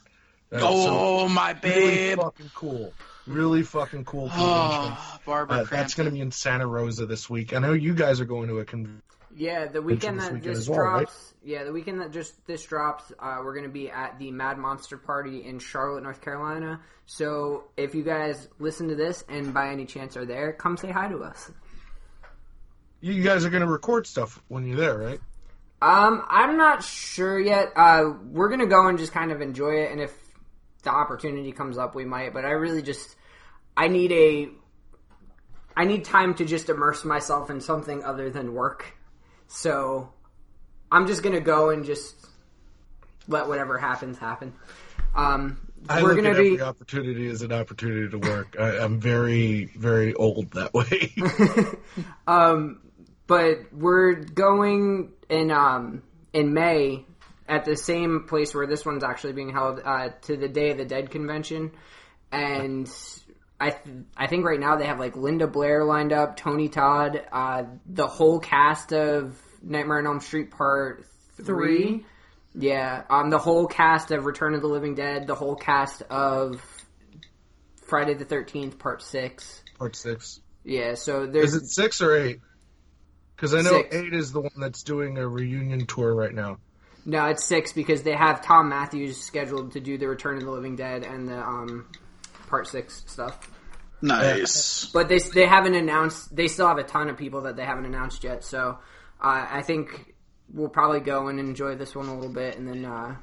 Uh, oh, so my really fucking cool. really fucking cool convention. Oh, Barbara Uh, that's going to be in Santa Rosa this week. I know you guys are going to a convention. Yeah, the weekend that weekend this as well, right? drops. Yeah, the weekend that just this drops, uh, we're gonna be at the Mad Monster Party in Charlotte, North Carolina. So if you guys listen to this and by any chance are there, come say hi to us. You guys are going to record stuff when you're there, right? Um, I'm not sure yet. Uh, we're gonna go and just kind of enjoy it, and if the opportunity comes up, we might. But I really just, I need a, I need time to just immerse myself in something other than work. So, I'm just gonna go and just let whatever happens happen. Um, I we're look gonna at be. every opportunity as an opportunity to work. I, I'm very, very old that way. Um, but we're going in um in May at the same place where this one's actually being held uh, to the Day of the Dead convention, and I th- I think right now they have like Linda Blair lined up, Tony Todd, uh, the whole cast of Nightmare on Elm Street Part Three. Three. Yeah, um, the whole cast of Return of the Living Dead, the whole cast of Friday the Thirteenth Part Six. Part six. Yeah, so there's Is it six or eight? Because I know Six. eight is the one that's doing a reunion tour right now. No, it's six because they have Thom Mathews scheduled to do the Return of the Living Dead and the um, Part Six stuff. Nice. But they they haven't announced. They still have a ton of people that they haven't announced yet. So uh, I think we'll probably go and enjoy this one a little bit, and then uh,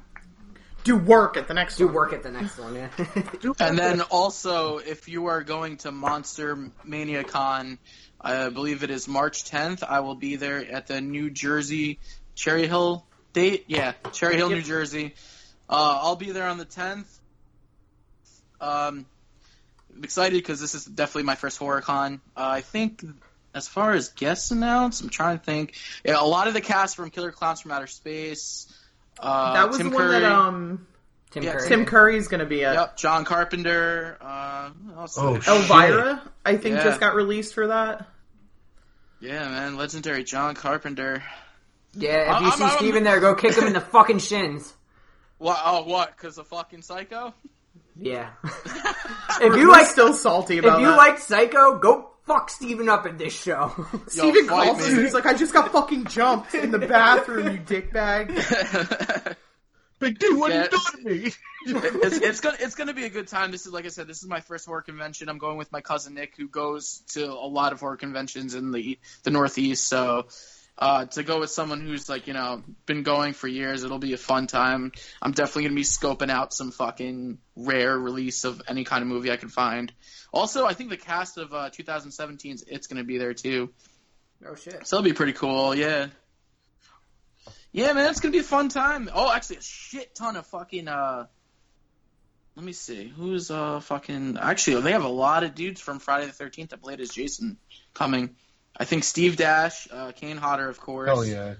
Do work at the next do one. work at the next one. Yeah. And then also, if you are going to Monster Mania Con, I believe it is March 10th, I will be there at the New Jersey Cherry Hill date. Yeah, Cherry Hill, New Jersey. Uh, I'll be there on the 10th. Um, I'm excited because this is definitely my first horror con. Uh, I think as far as guests announced, I'm trying to think. Yeah, a lot of the cast from Killer Clowns from Outer Space. Uh, that was Tim the one Curry. that um Tim Yeah, Curry. Tim Curry's gonna be at. Yep, John Carpenter. Uh, who else? Oh, Elvira, I think, Yeah. just got released for that. Yeah, man, legendary John Carpenter. yeah, if you I'm- see I'm- Steven there, go kick him in the fucking shins. What? Oh, what? Because of fucking Psycho? Yeah. if you like, still salty if you that. like Psycho, go fuck Steven up at this show. Steven calls me. he's like, I just got fucking jumped in the bathroom, you dickbag. Big dude, what Yeah. are you doing to me? it's, it's gonna it's gonna be a good time. This is like I said, this is my first horror convention. I'm going with my cousin Nick, who goes to a lot of horror conventions in the the Northeast. So uh, to go with someone who's like you know been going for years, it'll be a fun time. I'm definitely gonna be scoping out some fucking rare release of any kind of movie I can find. Also, I think the cast of uh, 2017's It's gonna be there too. oh shit. So it'll be pretty cool, yeah. Yeah, man, it's gonna be a fun time. Oh, actually, a shit ton of fucking. uh Let me see, who's uh fucking. Actually, they have a lot of dudes from Friday the Thirteenth that played as Jason coming. I think Steve Dash, uh, Kane Hodder, of course. Hell yeah.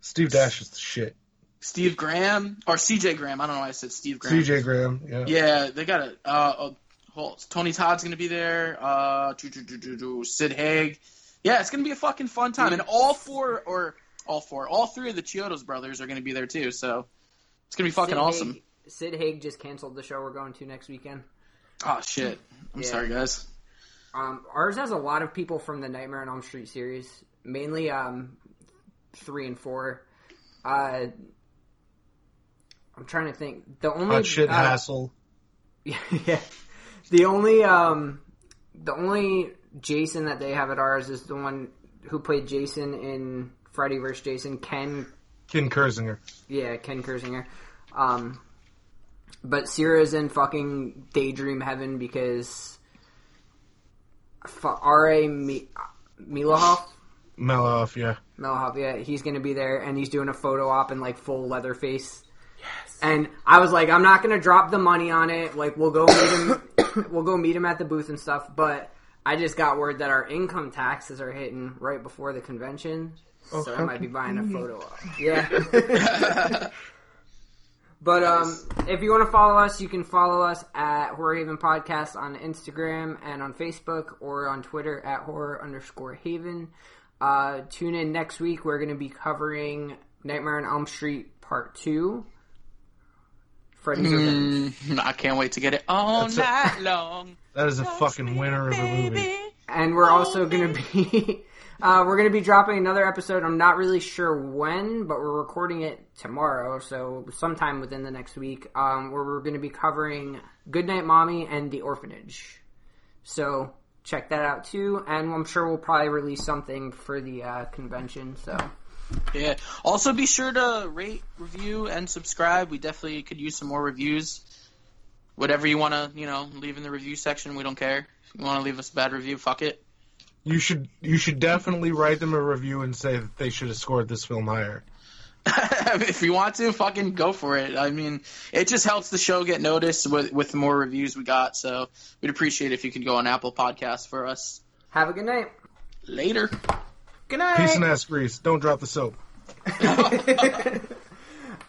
Steve Dash is the shit. Steve Graham or C.J. Graham. I don't know why I said Steve Graham. CJ Graham, yeah. Yeah, they got a. Uh, hold- Tony Todd's gonna be there. Uh, Sid Haig. Yeah, it's gonna be a fucking fun time, and all four or all four, all three of the Chiodos brothers are gonna be there too. So it's gonna be fucking Sid awesome. Haig, Sid Haig just canceled the show we're going to next weekend. Oh shit! I'm Yeah. sorry, guys. Um, ours has a lot of people from the Nightmare on Elm Street series, mainly um, three and four. Uh, I'm trying to think. The only Hot shit uh, hassle. yeah, the only um, the only Jason that they have at ours is the one who played Jason in Freddy vs. Jason, Ken. Ken Kirzinger. Yeah, Ken Kirzinger. Um, but Sierra's in fucking daydream heaven because F- R.A. Mi- Milahoff, Meloff, yeah. Milahoff, yeah, he's gonna be there and he's doing a photo op in like full leather face. Yes. And I was like, I'm not gonna drop the money on it. Like, we'll go meet him. we'll go meet him at the booth and stuff. But I just got word that our income taxes are hitting right before the convention, Oh, so I might be buying a photo op. Yeah. But um, if you want to follow us, you can follow us at Horror Haven Podcast on Instagram and on Facebook or on Twitter at horror underscore haven. Uh, tune in next week. We're going to be covering Nightmare on Elm Street Part 2 Freddy's Revenge. Mm, I can't wait to get it all That's a- night long. That is a fucking winner of a movie. And we're also going to be uh, we're going to be dropping another episode. I'm not really sure when, but we're recording it tomorrow, so sometime within the next week. Um, where we're going to be covering Goodnight Mommy and The Orphanage. So check that out too, and I'm sure we'll probably release something for the uh, convention. So Yeah. Also, be sure to rate, review, and subscribe. We definitely could use some more reviews. Whatever you want to, you know, leave in the review section, we don't care. If you want to leave us a bad review, fuck it. You should you should definitely write them a review and say that they should have scored this film higher. if you want to, fucking go for it. I mean, it just helps the show get noticed with with the more reviews we got. So we'd appreciate if you could go on Apple Podcasts for us. have a good night. Later. Good night. Peace and ass grease. Don't drop the soap.